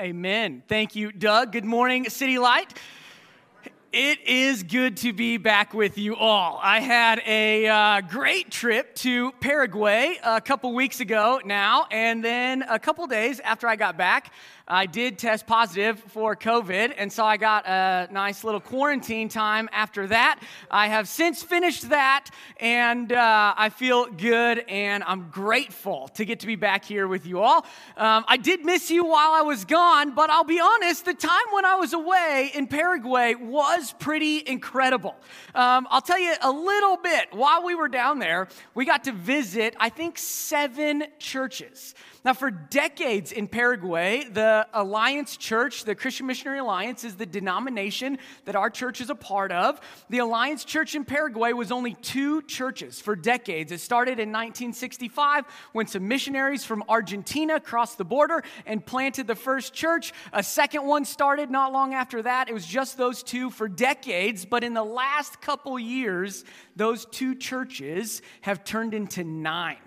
Amen. Thank you, Doug. Good morning, City Light. It is good to be back with you all. I had a uh, great trip to Paraguay a couple weeks ago now, and then a couple days after I got back, I did test positive for COVID, and so I got a nice little quarantine time after that. I have since finished that, and uh, I feel good, and I'm grateful to get to be back here with you all. Um, I did miss you while I was gone, but I'll be honest, the time when I was away in Paraguay was pretty incredible. Um, I'll tell you a little bit. While we were down there, we got to visit, I think, seven churches. Now, for decades in Paraguay, the Alliance Church, the Christian Missionary Alliance, is the denomination that our church is a part of. The Alliance Church in Paraguay was only two churches for decades. It started in 1965 when some missionaries from Argentina crossed the border and planted the first church. A second one started not long after that. It was just those two for decades, but in the last couple years, those two churches have turned into nine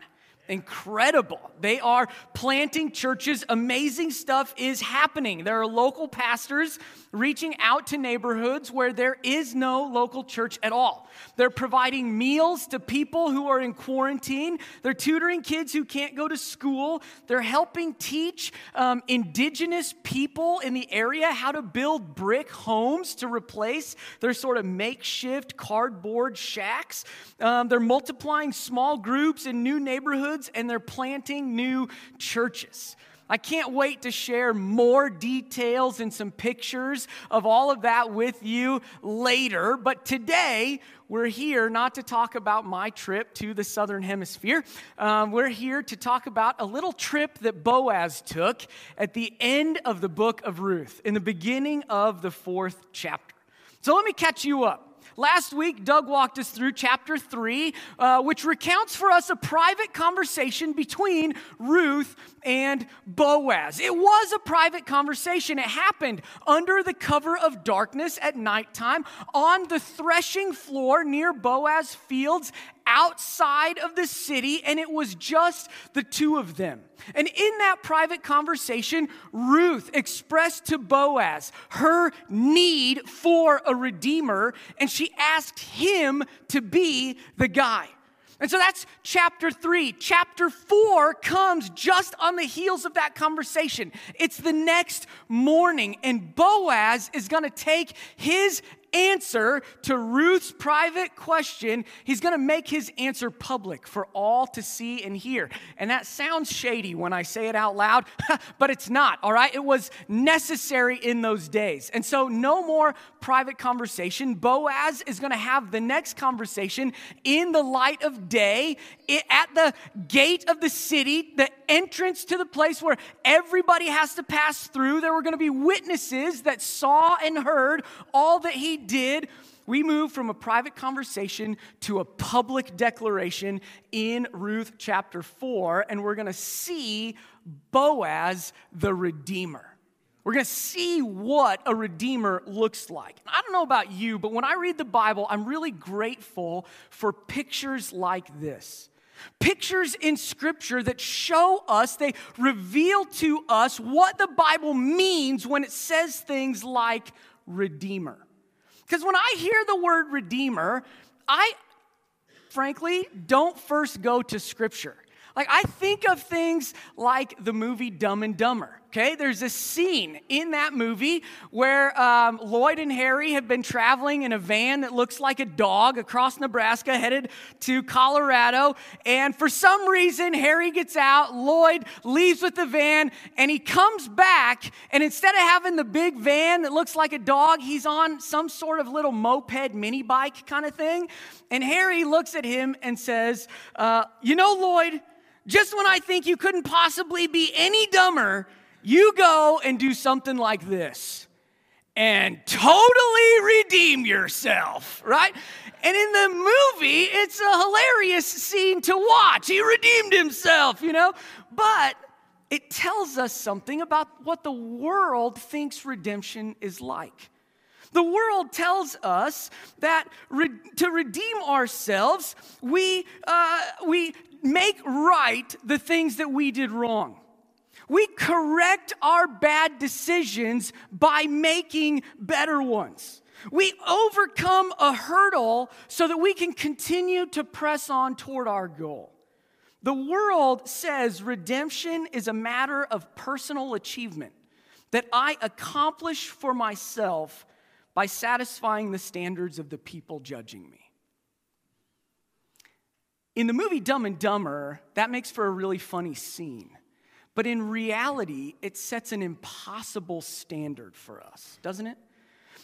incredible. They are planting churches. Amazing stuff is happening. There are local pastors reaching out to neighborhoods where there is no local church at all. They're providing meals to people who are in quarantine. They're tutoring kids who can't go to school. They're helping teach um, indigenous people in the area how to build brick homes to replace their sort of makeshift cardboard shacks. Um, they're multiplying small groups in new neighborhoods and they're planting new churches. I can't wait to share more details and some pictures of all of that with you later. But today, we're here not to talk about my trip to the Southern Hemisphere. Um, we're here to talk about a little trip that Boaz took at the end of the book of Ruth, in the beginning of the fourth chapter. So let me catch you up. Last week, Doug walked us through chapter 3, uh, which recounts for us a private conversation between Ruth and Boaz. It was a private conversation. It happened under the cover of darkness at nighttime on the threshing floor near Boaz fields outside of the city, and it was just the two of them. And in that private conversation, Ruth expressed to Boaz her need for a redeemer, and she asked him to be the guy. And so that's chapter three. Chapter four comes just on the heels of that conversation. It's the next morning, and Boaz is gonna take his answer to Ruth's private question, he's going to make his answer public for all to see and hear. And that sounds shady when I say it out loud, but it's not, all right? It was necessary in those days. And so, no more private conversation. Boaz is going to have the next conversation in the light of day at the gate of the city, the entrance to the place where everybody has to pass through. There were going to be witnesses that saw and heard all that he did, we move from a private conversation to a public declaration in Ruth chapter 4, and we're going to see Boaz the Redeemer. We're going to see what a redeemer looks like. I don't know about you, but when I read the Bible, I'm really grateful for pictures like this. Pictures in Scripture that show us, they reveal to us what the Bible means when it says things like redeemer. Because when I hear the word redeemer, I frankly don't first go to scripture. Like, I think of things like the movie Dumb and Dumber. Okay, there's a scene in that movie where um, Lloyd and Harry have been traveling in a van that looks like a dog across Nebraska, headed to Colorado. And for some reason, Harry gets out, Lloyd leaves with the van, and he comes back. And instead of having the big van that looks like a dog, he's on some sort of little moped mini bike kind of thing. And Harry looks at him and says, uh, You know, Lloyd, just when I think you couldn't possibly be any dumber, you go and do something like this and totally redeem yourself, right? And in the movie, it's a hilarious scene to watch. He redeemed himself, you know? But it tells us something about what the world thinks redemption is like. The world tells us that re- to redeem ourselves, we, uh, we make right the things that we did wrong. We correct our bad decisions by making better ones. We overcome a hurdle so that we can continue to press on toward our goal. The world says redemption is a matter of personal achievement, that I accomplish for myself by satisfying the standards of the people judging me. In the movie Dumb and Dumber, that makes for a really funny scene. But in reality, it sets an impossible standard for us, doesn't it?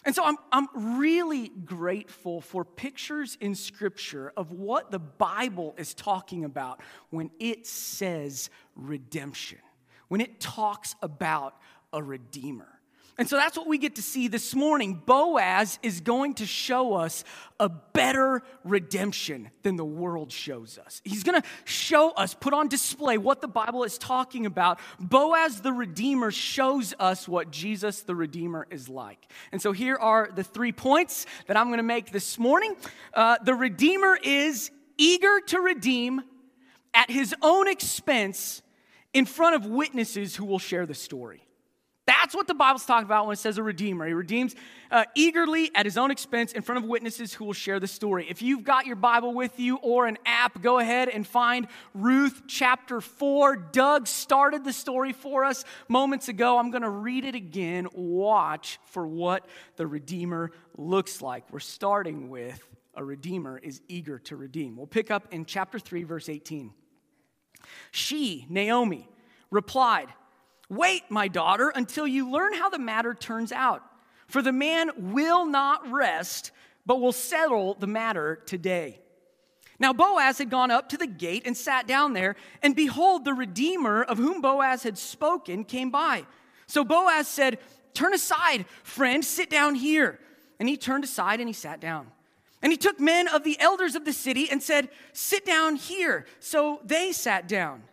And so I'm, I'm really grateful for pictures in Scripture of what the Bible is talking about when it says redemption, when it talks about a redeemer. And so that's what we get to see this morning. Boaz is going to show us a better redemption than the world shows us. He's going to show us, put on display what the Bible is talking about. Boaz the Redeemer shows us what Jesus the Redeemer is like. And so here are the three points that I'm going to make this morning. Uh, the Redeemer is eager to redeem at his own expense in front of witnesses who will share the story. That's what the Bible's talking about when it says a redeemer. He redeems uh, eagerly at his own expense in front of witnesses who will share the story. If you've got your Bible with you or an app, go ahead and find Ruth chapter 4. Doug started the story for us moments ago. I'm going to read it again. Watch for what the redeemer looks like. We're starting with a redeemer is eager to redeem. We'll pick up in chapter 3, verse 18. She, Naomi, replied, Wait, my daughter, until you learn how the matter turns out. For the man will not rest, but will settle the matter today. Now Boaz had gone up to the gate and sat down there, and behold, the Redeemer of whom Boaz had spoken came by. So Boaz said, Turn aside, friend, sit down here. And he turned aside and he sat down. And he took men of the elders of the city and said, Sit down here. So they sat down.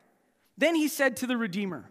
Then he said to the Redeemer,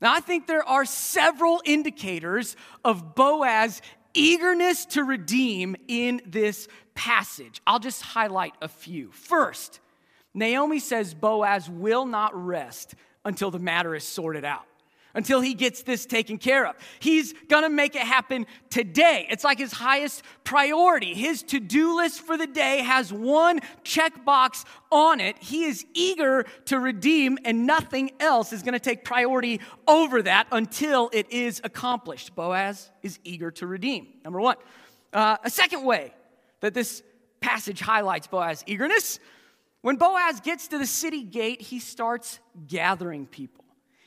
Now, I think there are several indicators of Boaz's eagerness to redeem in this passage. I'll just highlight a few. First, Naomi says Boaz will not rest until the matter is sorted out until he gets this taken care of. He's gonna make it happen today. It's like his highest priority. His to do list for the day has one checkbox on it. He is eager to redeem, and nothing else is gonna take priority over that until it is accomplished. Boaz is eager to redeem, number one. Uh, a second way that this passage highlights Boaz's eagerness when Boaz gets to the city gate, he starts gathering people.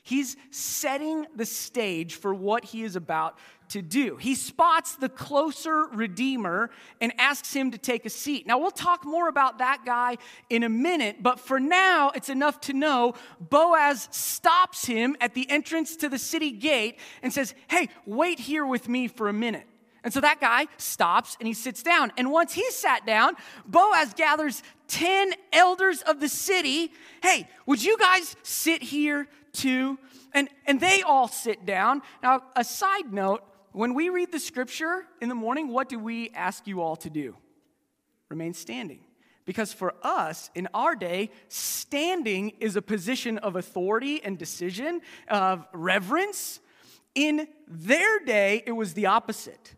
He's setting the stage for what he is about to do. He spots the closer Redeemer and asks him to take a seat. Now, we'll talk more about that guy in a minute, but for now, it's enough to know Boaz stops him at the entrance to the city gate and says, Hey, wait here with me for a minute. And so that guy stops and he sits down. And once he's sat down, Boaz gathers 10 elders of the city. Hey, would you guys sit here two, and, and they all sit down. Now, a side note when we read the scripture in the morning, what do we ask you all to do? Remain standing. Because for us, in our day, standing is a position of authority and decision, of reverence. In their day, it was the opposite.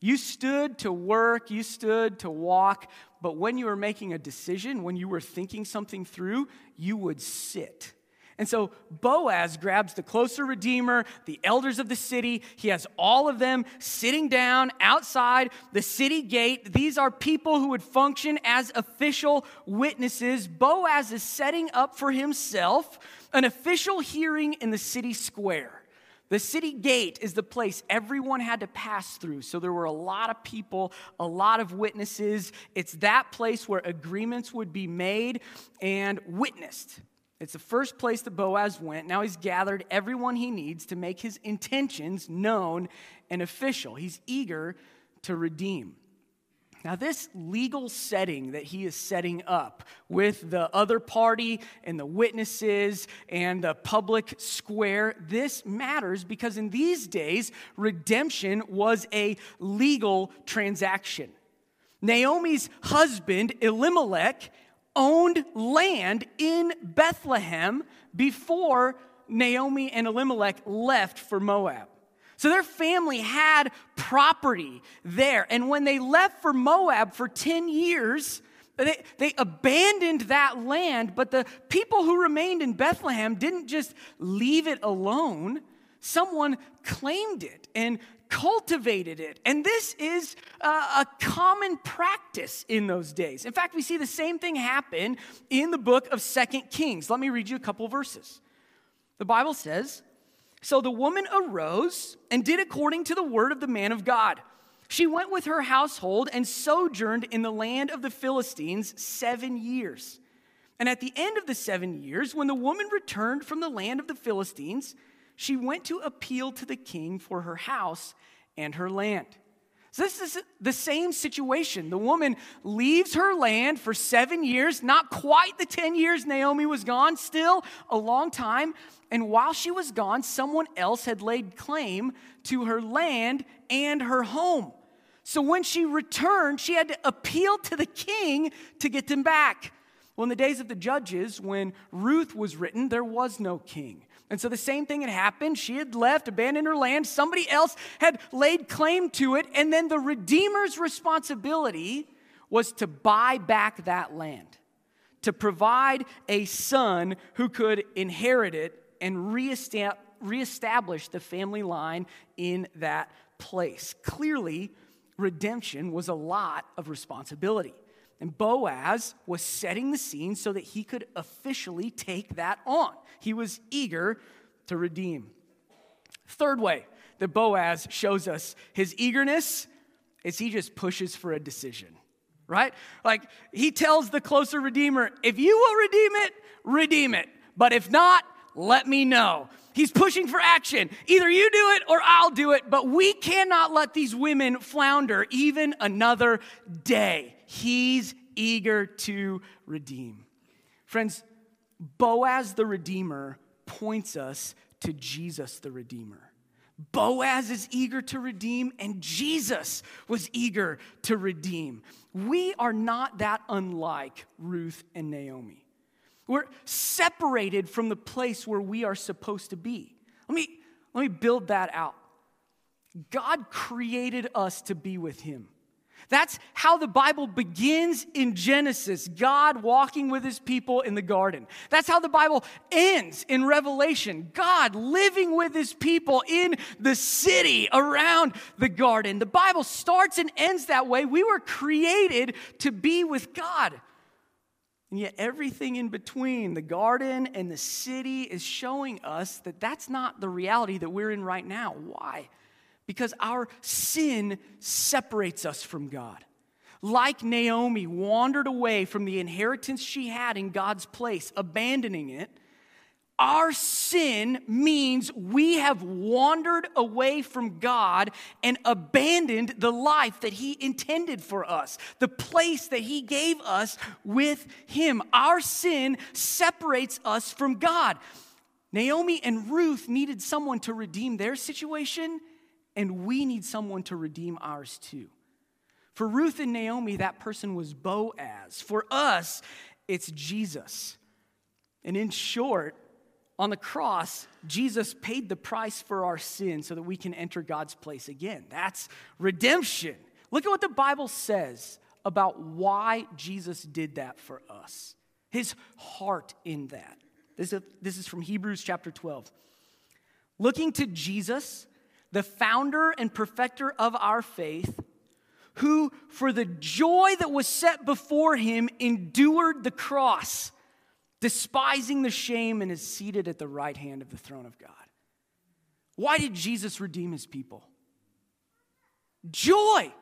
You stood to work, you stood to walk, but when you were making a decision, when you were thinking something through, you would sit. And so Boaz grabs the closer redeemer, the elders of the city. He has all of them sitting down outside the city gate. These are people who would function as official witnesses. Boaz is setting up for himself an official hearing in the city square. The city gate is the place everyone had to pass through. So there were a lot of people, a lot of witnesses. It's that place where agreements would be made and witnessed. It's the first place that Boaz went. Now he's gathered everyone he needs to make his intentions known and official. He's eager to redeem. Now, this legal setting that he is setting up with the other party and the witnesses and the public square, this matters because in these days, redemption was a legal transaction. Naomi's husband, Elimelech, owned land in Bethlehem before Naomi and Elimelech left for Moab. So their family had property there. And when they left for Moab for 10 years, they, they abandoned that land, but the people who remained in Bethlehem didn't just leave it alone. Someone claimed it and cultivated it. And this is a common practice in those days. In fact, we see the same thing happen in the book of Second Kings. Let me read you a couple verses. The Bible says, So the woman arose and did according to the word of the man of God. She went with her household and sojourned in the land of the Philistines seven years. And at the end of the seven years, when the woman returned from the land of the Philistines, she went to appeal to the king for her house and her land. So, this is the same situation. The woman leaves her land for seven years, not quite the 10 years Naomi was gone, still a long time. And while she was gone, someone else had laid claim to her land and her home. So, when she returned, she had to appeal to the king to get them back. Well, in the days of the judges, when Ruth was written, there was no king. And so the same thing had happened. She had left, abandoned her land. Somebody else had laid claim to it. And then the Redeemer's responsibility was to buy back that land, to provide a son who could inherit it and reestablish the family line in that place. Clearly, redemption was a lot of responsibility. And Boaz was setting the scene so that he could officially take that on. He was eager to redeem. Third way that Boaz shows us his eagerness is he just pushes for a decision, right? Like he tells the closer redeemer, if you will redeem it, redeem it. But if not, let me know. He's pushing for action. Either you do it or I'll do it, but we cannot let these women flounder even another day. He's eager to redeem. Friends, Boaz the Redeemer points us to Jesus the Redeemer. Boaz is eager to redeem, and Jesus was eager to redeem. We are not that unlike Ruth and Naomi. We're separated from the place where we are supposed to be. Let me, let me build that out. God created us to be with Him. That's how the Bible begins in Genesis, God walking with his people in the garden. That's how the Bible ends in Revelation, God living with his people in the city around the garden. The Bible starts and ends that way. We were created to be with God. And yet, everything in between, the garden and the city, is showing us that that's not the reality that we're in right now. Why? Because our sin separates us from God. Like Naomi wandered away from the inheritance she had in God's place, abandoning it, our sin means we have wandered away from God and abandoned the life that He intended for us, the place that He gave us with Him. Our sin separates us from God. Naomi and Ruth needed someone to redeem their situation, and we need someone to redeem ours too. For Ruth and Naomi, that person was Boaz. For us, it's Jesus. And in short, on the cross, Jesus paid the price for our sin so that we can enter God's place again. That's redemption. Look at what the Bible says about why Jesus did that for us, his heart in that. This is, this is from Hebrews chapter 12. Looking to Jesus, the founder and perfecter of our faith, who, for the joy that was set before him, endured the cross, despising the shame, and is seated at the right hand of the throne of God. Why did Jesus redeem his people? Joy.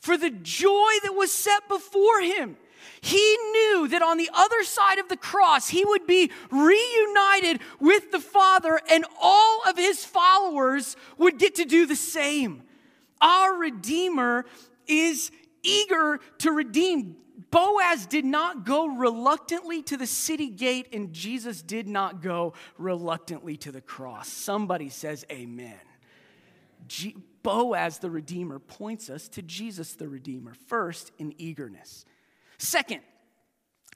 For the joy that was set before him. He knew that on the other side of the cross, he would be reunited with the Father, and all of his followers would get to do the same. Our Redeemer is eager to redeem. Boaz did not go reluctantly to the city gate, and Jesus did not go reluctantly to the cross. Somebody says, Amen. G- Boaz the Redeemer points us to Jesus the Redeemer, first in eagerness. Second,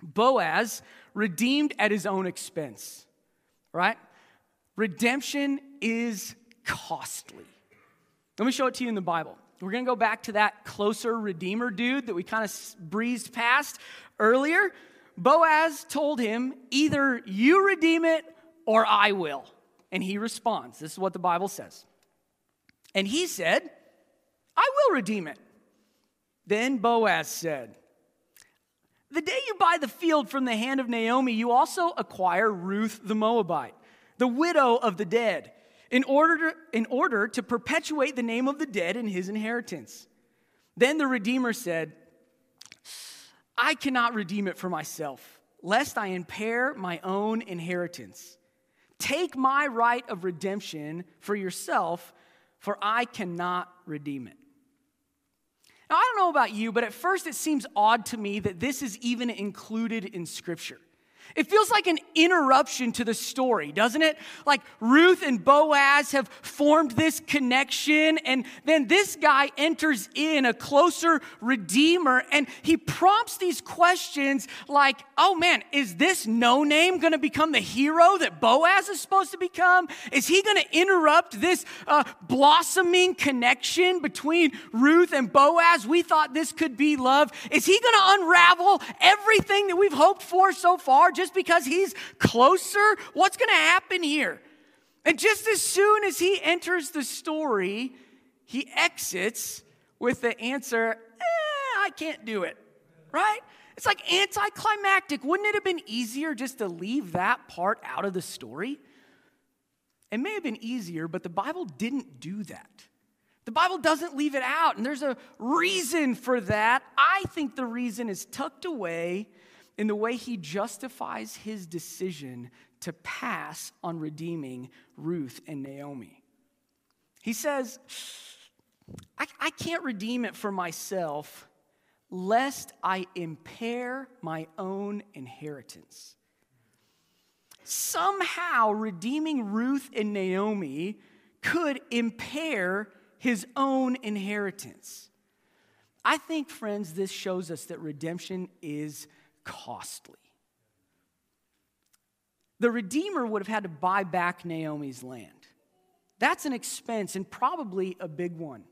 Boaz redeemed at his own expense, right? Redemption is costly. Let me show it to you in the Bible. We're going to go back to that closer Redeemer dude that we kind of breezed past earlier. Boaz told him, Either you redeem it or I will. And he responds. This is what the Bible says. And he said, I will redeem it. Then Boaz said, The day you buy the field from the hand of Naomi, you also acquire Ruth the Moabite, the widow of the dead, in order to, in order to perpetuate the name of the dead in his inheritance. Then the Redeemer said, I cannot redeem it for myself, lest I impair my own inheritance. Take my right of redemption for yourself for I cannot redeem it. Now, I don't know about you, but at first it seems odd to me that this is even included in Scripture. It feels like an interruption to the story, doesn't it? Like Ruth and Boaz have formed this connection, and then this guy enters in, a closer redeemer, and he prompts these questions like, oh man, is this no name gonna become the hero that Boaz is supposed to become? Is he gonna interrupt this uh, blossoming connection between Ruth and Boaz? We thought this could be love. Is he gonna unravel everything that we've hoped for so far? Just just because he's closer? What's going to happen here? And just as soon as he enters the story, he exits with the answer, eh, I can't do it, right? It's like anticlimactic. Wouldn't it have been easier just to leave that part out of the story? It may have been easier, but the Bible didn't do that. The Bible doesn't leave it out, and there's a reason for that. I think the reason is tucked away in the way he justifies his decision to pass on redeeming Ruth and Naomi. He says, I, I can't redeem it for myself lest I impair my own inheritance. Somehow, redeeming Ruth and Naomi could impair his own inheritance. I think, friends, this shows us that redemption is costly. The Redeemer would have had to buy back Naomi's land. That's an expense and probably a big one.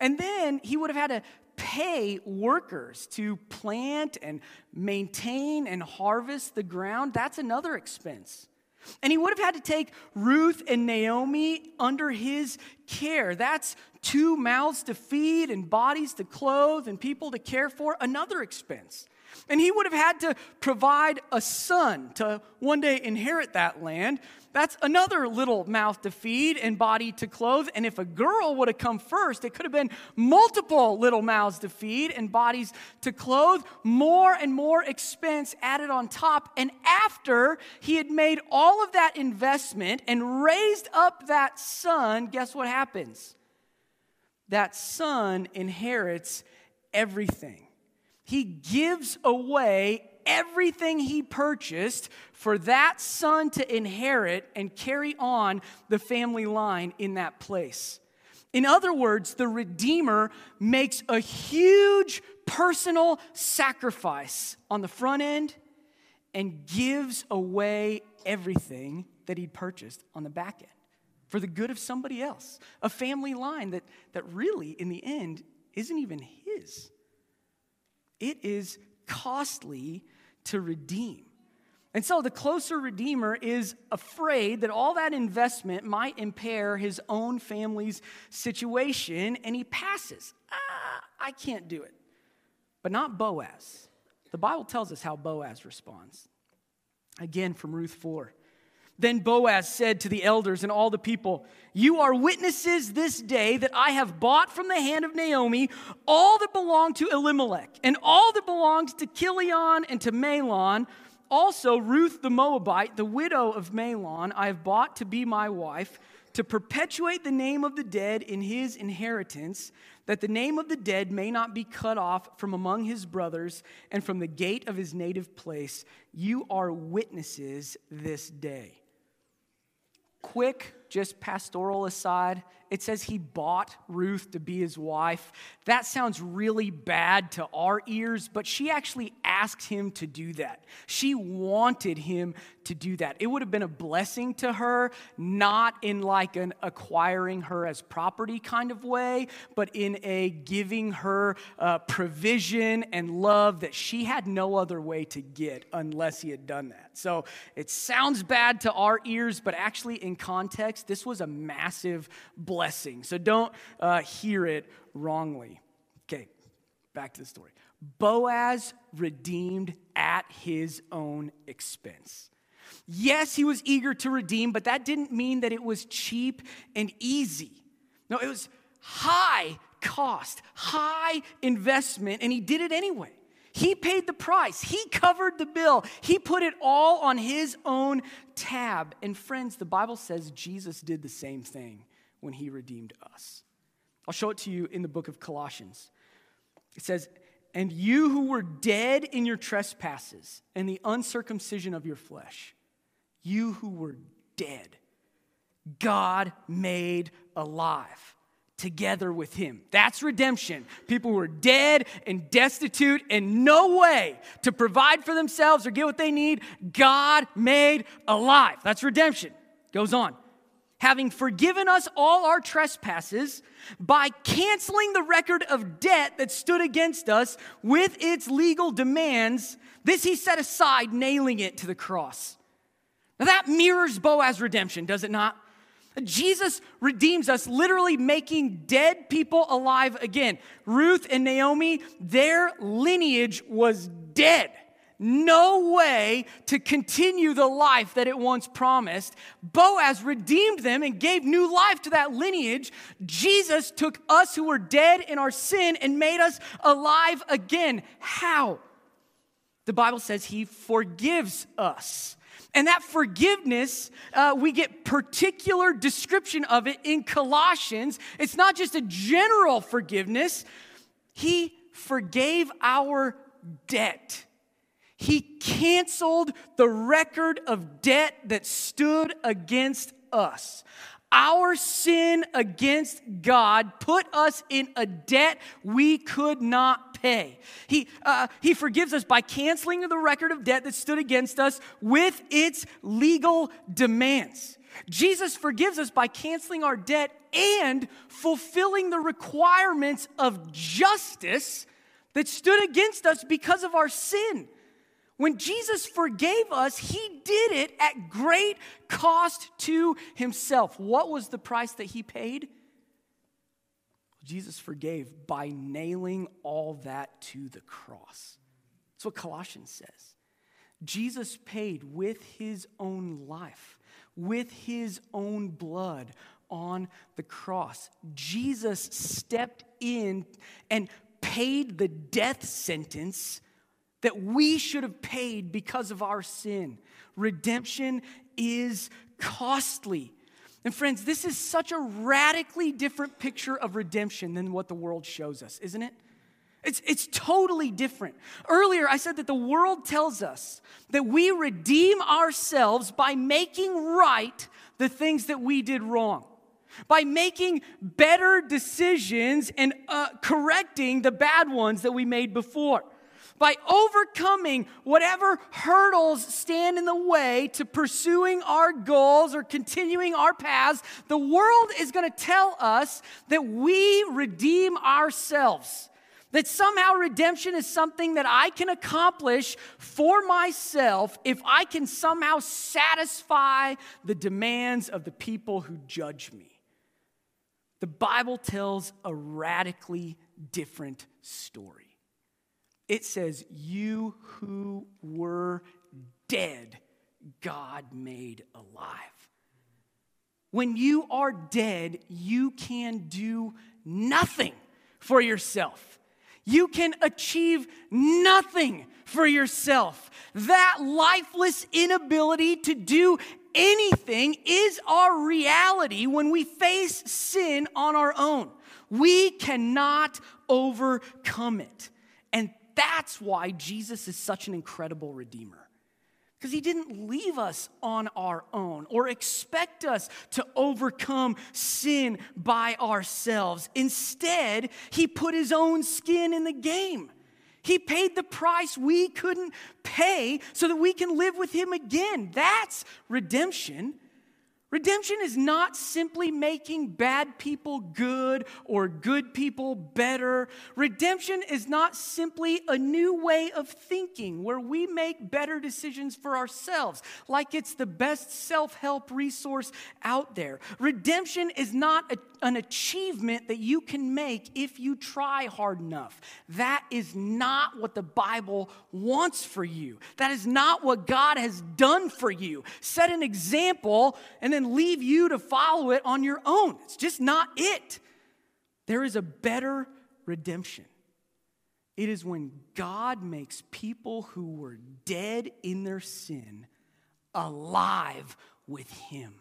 And then he would have had to pay workers to plant and maintain and harvest the ground. That's another expense. And he would have had to take Ruth and Naomi under his care. That's two mouths to feed and bodies to clothe and people to care for, another expense. And he would have had to provide a son to one day inherit that land. That's another little mouth to feed and body to clothe. And if a girl would have come first, it could have been multiple little mouths to feed and bodies to clothe, more and more expense added on top. And after he had made all of that investment and raised up that son, guess what happens? That son inherits everything. He gives away everything he purchased for that son to inherit and carry on the family line in that place. In other words, the Redeemer makes a huge personal sacrifice on the front end and gives away everything that he'd purchased on the back end for the good of somebody else. A family line that, that really, in the end, isn't even his. It is costly to redeem. And so the closer redeemer is afraid that all that investment might impair his own family's situation, and he passes. Ah, I can't do it. But not Boaz. The Bible tells us how Boaz responds. Again, from Ruth 4. Then Boaz said to the elders and all the people, You are witnesses this day that I have bought from the hand of Naomi all that belonged to Elimelech, and all that belonged to Chilion and to Mahlon. Also, Ruth the Moabite, the widow of Mahlon, I have bought to be my wife, to perpetuate the name of the dead in his inheritance, that the name of the dead may not be cut off from among his brothers and from the gate of his native place. You are witnesses this day quick, just pastoral aside, it says he bought Ruth to be his wife. That sounds really bad to our ears, but she actually asked him to do that. She wanted him to do that. It would have been a blessing to her, not in like an acquiring her as property kind of way, but in a giving her uh, provision and love that she had no other way to get unless he had done that. So it sounds bad to our ears, but actually, in context, this was a massive blessing. So don't uh, hear it wrongly. Okay, back to the story. Boaz redeemed at his own expense. Yes, he was eager to redeem, but that didn't mean that it was cheap and easy. No, it was high cost, high investment, and he did it anyway. He paid the price. He covered the bill. He put it all on his own tab. And friends, the Bible says Jesus did the same thing when he redeemed us. I'll show it to you in the book of Colossians. It says, And you who were dead in your trespasses and the uncircumcision of your flesh, you who were dead, God made alive together with him. That's redemption. People who are dead and destitute and no way to provide for themselves or get what they need, God made alive. That's redemption. Goes on. Having forgiven us all our trespasses by canceling the record of debt that stood against us with its legal demands, this he set aside, nailing it to the cross. Now that mirrors Boaz's redemption, does it not? Jesus redeems us, literally making dead people alive again. Ruth and Naomi, their lineage was dead. No way to continue the life that it once promised. Boaz redeemed them and gave new life to that lineage. Jesus took us who were dead in our sin and made us alive again. How? The Bible says he forgives us. And that forgiveness, uh, we get particular description of it in Colossians. It's not just a general forgiveness, He forgave our debt. He canceled the record of debt that stood against us. Our sin against God put us in a debt we could not pay. He, uh, he forgives us by canceling the record of debt that stood against us with its legal demands. Jesus forgives us by canceling our debt and fulfilling the requirements of justice that stood against us because of our sin. When Jesus forgave us, he did it at great cost to himself. What was the price that he paid? Jesus forgave by nailing all that to the cross. That's what Colossians says. Jesus paid with his own life, with his own blood on the cross. Jesus stepped in and paid the death sentence that we should have paid because of our sin. Redemption is costly. And friends, this is such a radically different picture of redemption than what the world shows us, isn't it? It's, it's totally different. Earlier, I said that the world tells us that we redeem ourselves by making right the things that we did wrong, by making better decisions and uh, correcting the bad ones that we made before by overcoming whatever hurdles stand in the way to pursuing our goals or continuing our paths, the world is going to tell us that we redeem ourselves. That somehow redemption is something that I can accomplish for myself if I can somehow satisfy the demands of the people who judge me. The Bible tells a radically different story. It says, You who were dead, God made alive. When you are dead, you can do nothing for yourself. You can achieve nothing for yourself. That lifeless inability to do anything is our reality when we face sin on our own. We cannot overcome it. And that's why Jesus is such an incredible redeemer. Because he didn't leave us on our own or expect us to overcome sin by ourselves. Instead, he put his own skin in the game. He paid the price we couldn't pay so that we can live with him again. That's redemption. Redemption is not simply making bad people good or good people better. Redemption is not simply a new way of thinking where we make better decisions for ourselves, like it's the best self help resource out there. Redemption is not a, an achievement that you can make if you try hard enough. That is not what the Bible wants for you. That is not what God has done for you. Set an example and then leave you to follow it on your own. It's just not it. There is a better redemption. It is when God makes people who were dead in their sin alive with Him,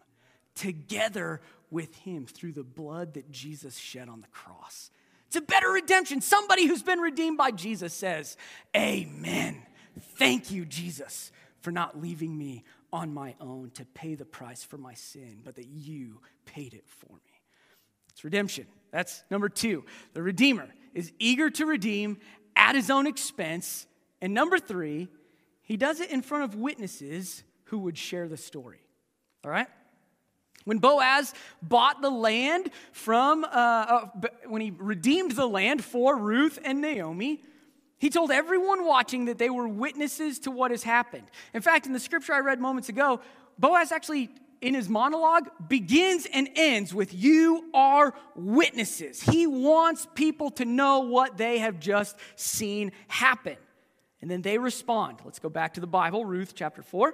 together with Him through the blood that Jesus shed on the cross. It's a better redemption. Somebody who's been redeemed by Jesus says, Amen. Thank you, Jesus, for not leaving me on my own to pay the price for my sin, but that you paid it for me. It's redemption. That's number two. The Redeemer is eager to redeem at his own expense. And number three, he does it in front of witnesses who would share the story. All right? When Boaz bought the land from, uh, uh, when he redeemed the land for Ruth and Naomi, he told everyone watching that they were witnesses to what has happened. In fact, in the scripture I read moments ago, Boaz actually, in his monologue, begins and ends with, You are witnesses. He wants people to know what they have just seen happen. And then they respond. Let's go back to the Bible, Ruth chapter 4.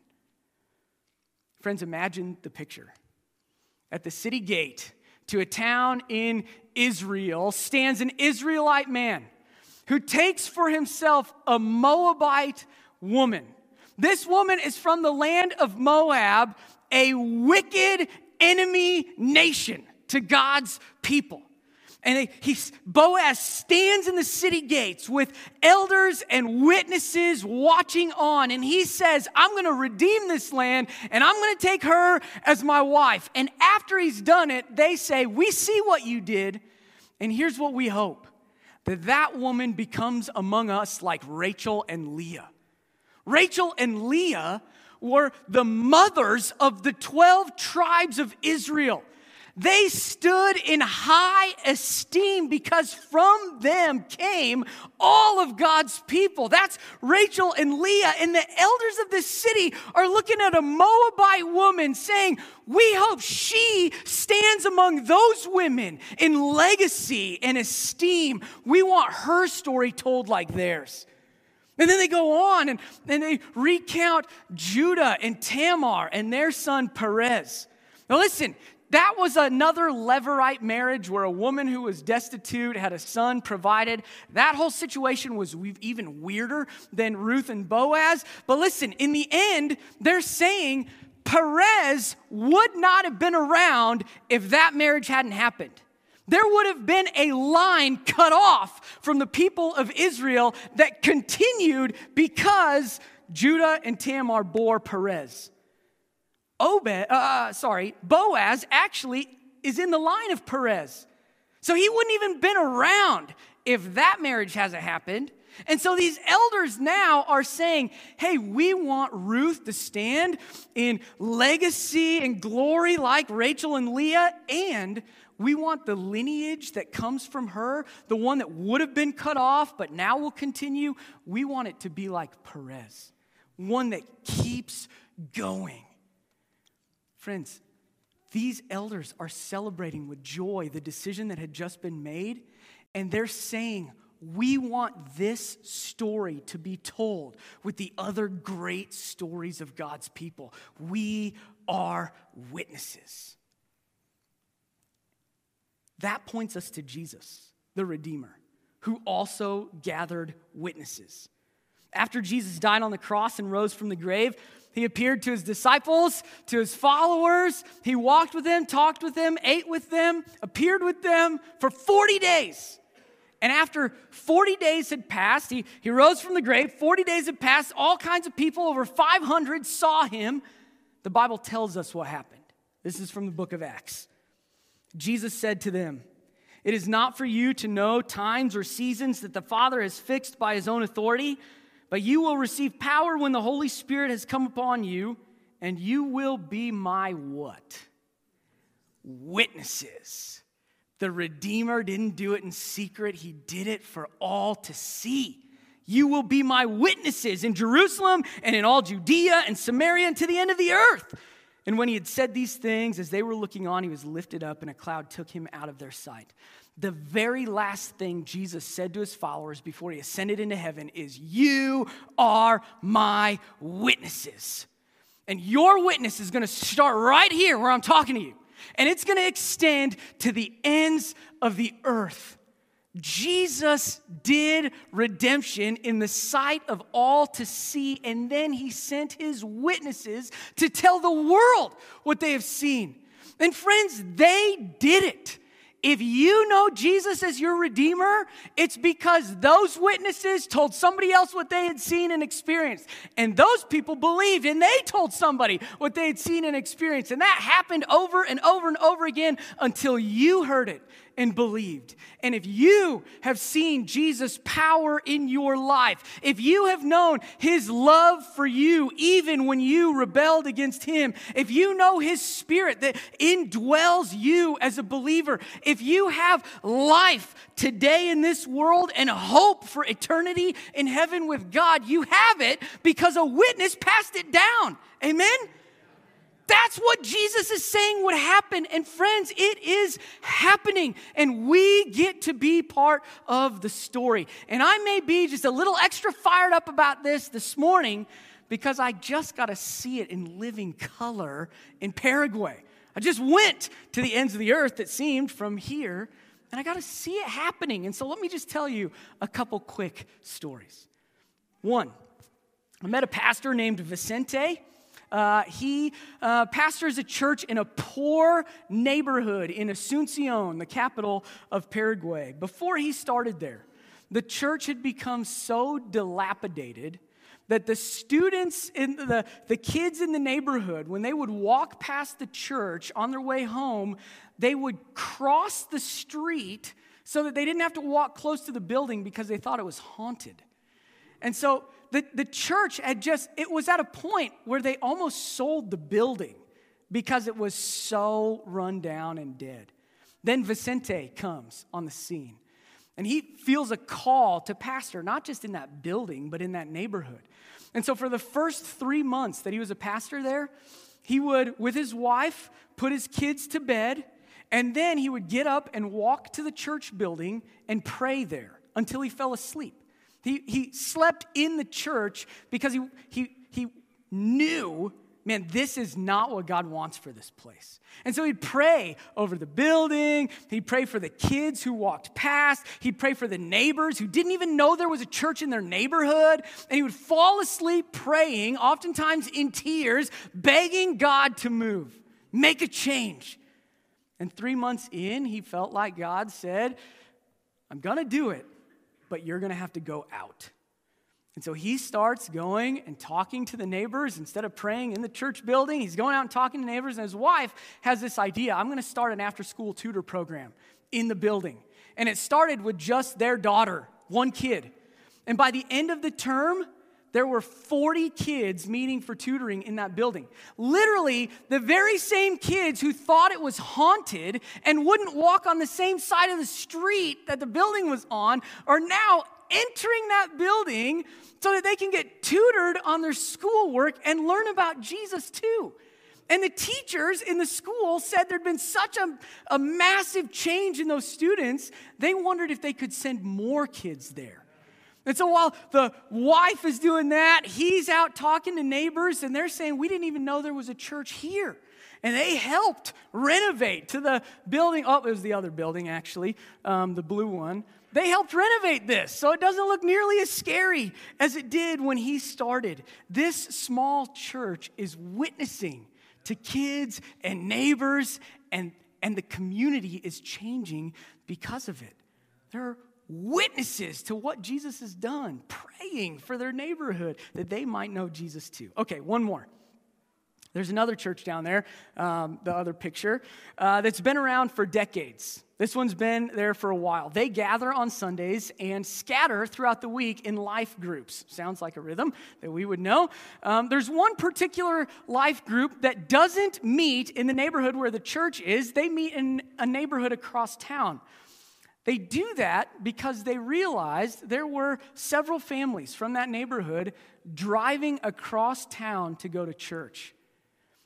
Friends, imagine the picture. At the city gate to a town in Israel stands an Israelite man who takes for himself a Moabite woman. This woman is from the land of Moab, a wicked enemy nation to God's people. And he, Boaz stands in the city gates with elders and witnesses watching on. And he says, I'm going to redeem this land and I'm going to take her as my wife. And after he's done it, they say, We see what you did. And here's what we hope that that woman becomes among us like Rachel and Leah. Rachel and Leah were the mothers of the 12 tribes of Israel. They stood in high esteem because from them came all of God's people. That's Rachel and Leah. And the elders of this city are looking at a Moabite woman saying, We hope she stands among those women in legacy and esteem. We want her story told like theirs. And then they go on and, and they recount Judah and Tamar and their son Perez. Now, listen, that was another Levirate marriage where a woman who was destitute had a son provided. That whole situation was even weirder than Ruth and Boaz. But listen, in the end, they're saying Perez would not have been around if that marriage hadn't happened. There would have been a line cut off from the people of Israel that continued because Judah and Tamar bore Perez. Obed, uh, uh, sorry, Boaz actually is in the line of Perez. So he wouldn't even been around if that marriage hasn't happened. And so these elders now are saying, hey, we want Ruth to stand in legacy and glory like Rachel and Leah, and we want the lineage that comes from her, the one that would have been cut off but now will continue, we want it to be like Perez, one that keeps going. Friends, these elders are celebrating with joy the decision that had just been made, and they're saying, we want this story to be told with the other great stories of God's people. We are witnesses. That points us to Jesus, the Redeemer, who also gathered witnesses. After Jesus died on the cross and rose from the grave, he appeared to his disciples, to his followers. He walked with them, talked with them, ate with them, appeared with them for 40 days. And after 40 days had passed, he, he rose from the grave. 40 days had passed. All kinds of people, over 500, saw him. The Bible tells us what happened. This is from the book of Acts. Jesus said to them, It is not for you to know times or seasons that the Father has fixed by his own authority, but you will receive power when the Holy Spirit has come upon you, and you will be my what? Witnesses the Redeemer didn't do it in secret, He did it for all to see. You will be my witnesses in Jerusalem and in all Judea and Samaria and to the end of the earth. And when he had said these things, as they were looking on, he was lifted up, and a cloud took him out of their sight. The very last thing Jesus said to his followers before he ascended into heaven is, You are my witnesses. And your witness is to start right here where I'm talking to you and it's to extend to the ends of the earth. Jesus did redemption in the sight of all to see, and then he sent his witnesses to tell the world what they have seen. And friends, they did it. If you know Jesus as your Redeemer, it's because those witnesses told somebody else what they had seen and experienced. And those people believed and they told somebody what they had seen and experienced. And that happened over and over and over again until you heard it and believed. And if you have seen Jesus' power in your life, if you have known his love for you even when you rebelled against him, if you know his spirit that indwells you as a believer, if you have life today in this world and hope for eternity in heaven with God, you have it because a witness passed it down. Amen? That's what Jesus is saying would happen. And friends, it is happening. And we get to be part of the story. And I may be just a little extra fired up about this this morning because I just got to see it in living color in Paraguay. I just went to the ends of the earth, it seemed, from here, and I got to see it happening. And so let me just tell you a couple quick stories. One, I met a pastor named Vicente. Uh, he uh, pastors a church in a poor neighborhood in Asuncion, the capital of Paraguay. Before he started there, the church had become so dilapidated that the students in the, the kids in the neighborhood, when they would walk past the church on their way home, they would cross the street so that they didn't have to walk close to the building because they thought it was haunted. And so the, the church had just, it was at a point where they almost sold the building because it was so run down and dead. Then Vicente comes on the scene and he feels a call to pastor, not just in that building, but in that neighborhood. And so for the first three months that he was a pastor there, he would, with his wife, put his kids to bed, and then he would get up and walk to the church building and pray there until he fell asleep. He, he slept in the church because he, he, he knew, man, this is not what God wants for this place. And so he'd pray over the building. He'd pray for the kids who walked past. He'd pray for the neighbors who didn't even know there was a church in their neighborhood. And he would fall asleep praying, oftentimes in tears, begging God to move, make a change. And three months in, he felt like God said, I'm going to do it but you're going to have to go out. And so he starts going and talking to the neighbors instead of praying in the church building. He's going out and talking to neighbors, and his wife has this idea I'm going to start an after school tutor program in the building. And it started with just their daughter, one kid. And by the end of the term, there were 40 kids meeting for tutoring in that building. Literally, the very same kids who thought it was haunted and wouldn't walk on the same side of the street that the building was on are now entering that building so that they can get tutored on their schoolwork and learn about Jesus too. And the teachers in the school said there'd been such a, a massive change in those students, they wondered if they could send more kids there. And so while the wife is doing that, he's out talking to neighbors, and they're saying, We didn't even know there was a church here. And they helped renovate to the building. Oh, it was the other building, actually, um, the blue one. They helped renovate this so it doesn't look nearly as scary as it did when he started. This small church is witnessing to kids and neighbors, and, and the community is changing because of it. There are witnesses to what Jesus has done, praying for their neighborhood that they might know Jesus too. Okay, one more. There's another church down there, um, the other picture, uh, that's been around for decades. This one's been there for a while. They gather on Sundays and scatter throughout the week in life groups. Sounds like a rhythm that we would know. Um, there's one particular life group that doesn't meet in the neighborhood where the church is, they meet in a neighborhood across town. They do that because they realized there were several families from that neighborhood driving across town to go to church.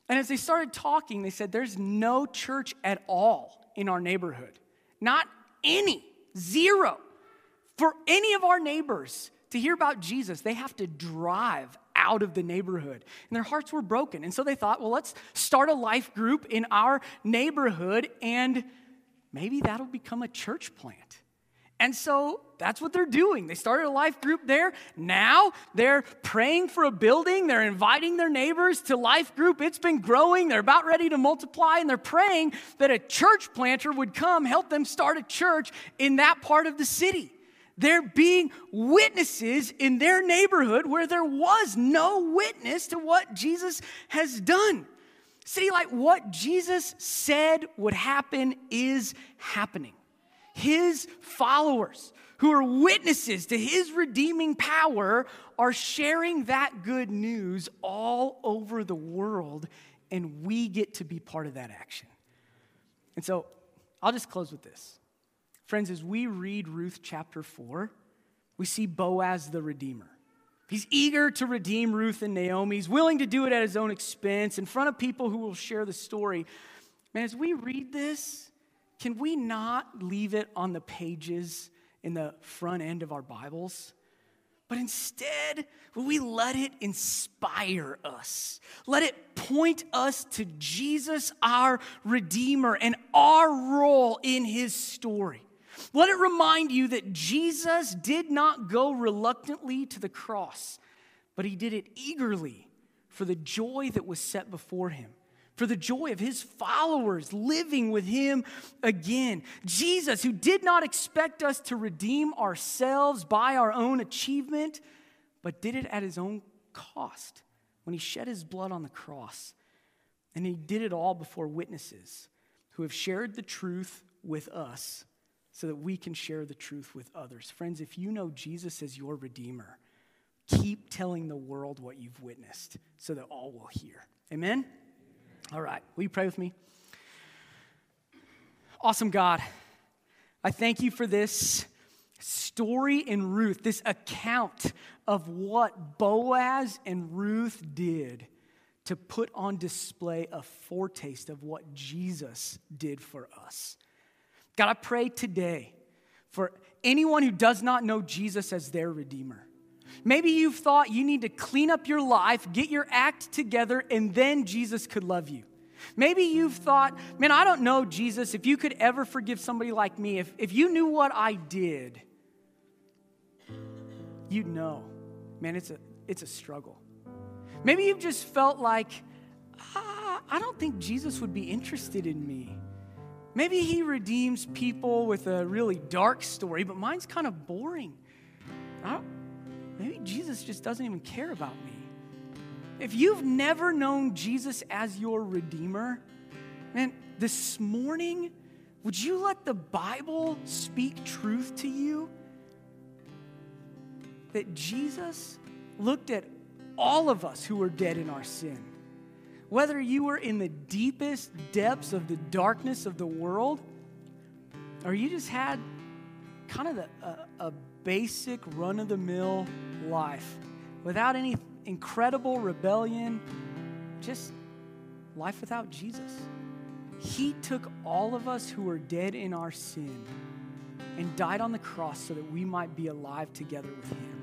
And as they started talking, they said, There's no church at all in our neighborhood. Not any, zero. For any of our neighbors to hear about Jesus, they have to drive out of the neighborhood. And their hearts were broken. And so they thought, well, let's start a life group in our neighborhood and maybe that'll become a church plant. And so that's what they're doing. They started a life group there. Now they're praying for a building. They're inviting their neighbors to life group. It's been growing. They're about ready to multiply, and they're praying that a church planter would come help them start a church in that part of the city. They're being witnesses in their neighborhood where there was no witness to what Jesus has done. See, like what Jesus said would happen is happening. His followers, who are witnesses to his redeeming power, are sharing that good news all over the world, and we get to be part of that action. And so I'll just close with this. Friends, as we read Ruth chapter 4, we see Boaz the Redeemer. He's eager to redeem Ruth and Naomi. He's willing to do it at his own expense in front of people who will share the story. Man, as we read this, can we not leave it on the pages in the front end of our Bibles? But instead, will we let it inspire us? Let it point us to Jesus, our Redeemer, and our role in his story. Let it remind you that Jesus did not go reluctantly to the cross, but he did it eagerly for the joy that was set before him, for the joy of his followers living with him again. Jesus, who did not expect us to redeem ourselves by our own achievement, but did it at his own cost when he shed his blood on the cross. And he did it all before witnesses who have shared the truth with us so that we can share the truth with others. Friends, if you know Jesus as your Redeemer, keep telling the world what you've witnessed so that all will hear. Amen? All right, will you pray with me? Awesome God, I thank you for this story in Ruth, this account of what Boaz and Ruth did to put on display a foretaste of what Jesus did for us. God, I pray today for anyone who does not know Jesus as their Redeemer. Maybe you've thought you need to clean up your life, get your act together, and then Jesus could love you. Maybe you've thought, man, I don't know, Jesus, if you could ever forgive somebody like me, if, if you knew what I did, you'd know. Man, it's a, it's a struggle. Maybe you've just felt like, ah, I don't think Jesus would be interested in me. Maybe he redeems people with a really dark story, but mine's kind of boring. maybe Jesus just doesn't even care about me. If you've never known Jesus as your Redeemer, man, this morning, would you let the Bible speak truth to you? that Jesus looked at all of us who were dead in our sin. Whether you were in the deepest depths of the darkness of the world, or you just had kind of the, a, a basic run of the mill life without any incredible rebellion, just life without Jesus. He took all of us who were dead in our sin and died on the cross so that we might be alive together with Him.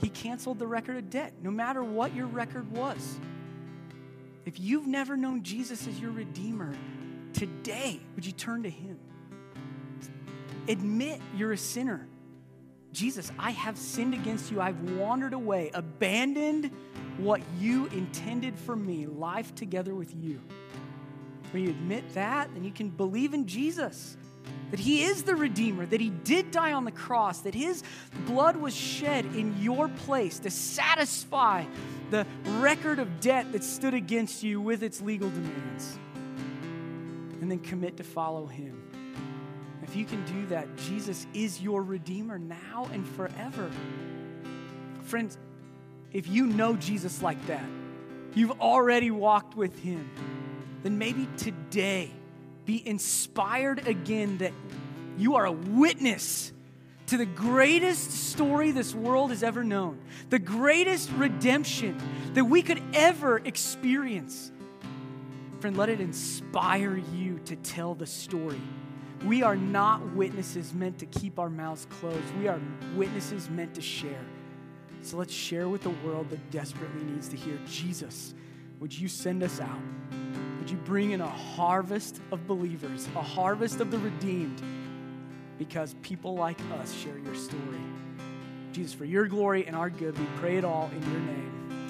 He canceled the record of debt, no matter what your record was. If you've never known Jesus as your Redeemer, today, would you turn to Him? Admit you're a sinner. Jesus, I have sinned against you. I've wandered away, abandoned what you intended for me, life together with you. When you admit that, then you can believe in Jesus, that He is the Redeemer, that He did die on the cross, that His blood was shed in your place to satisfy the record of debt that stood against you with its legal demands. And then commit to follow Him. If you can do that, Jesus is your Redeemer now and forever. Friends, if you know Jesus like that, you've already walked with Him, then maybe today be inspired again that you are a witness to the greatest story this world has ever known, the greatest redemption that we could ever experience. Friend, let it inspire you to tell the story. We are not witnesses meant to keep our mouths closed. We are witnesses meant to share. So let's share with the world that desperately needs to hear Jesus. Would you send us out? You bring in a harvest of believers, a harvest of the redeemed? Because people like us share your story. Jesus, for your glory and our good, we pray it all in your name.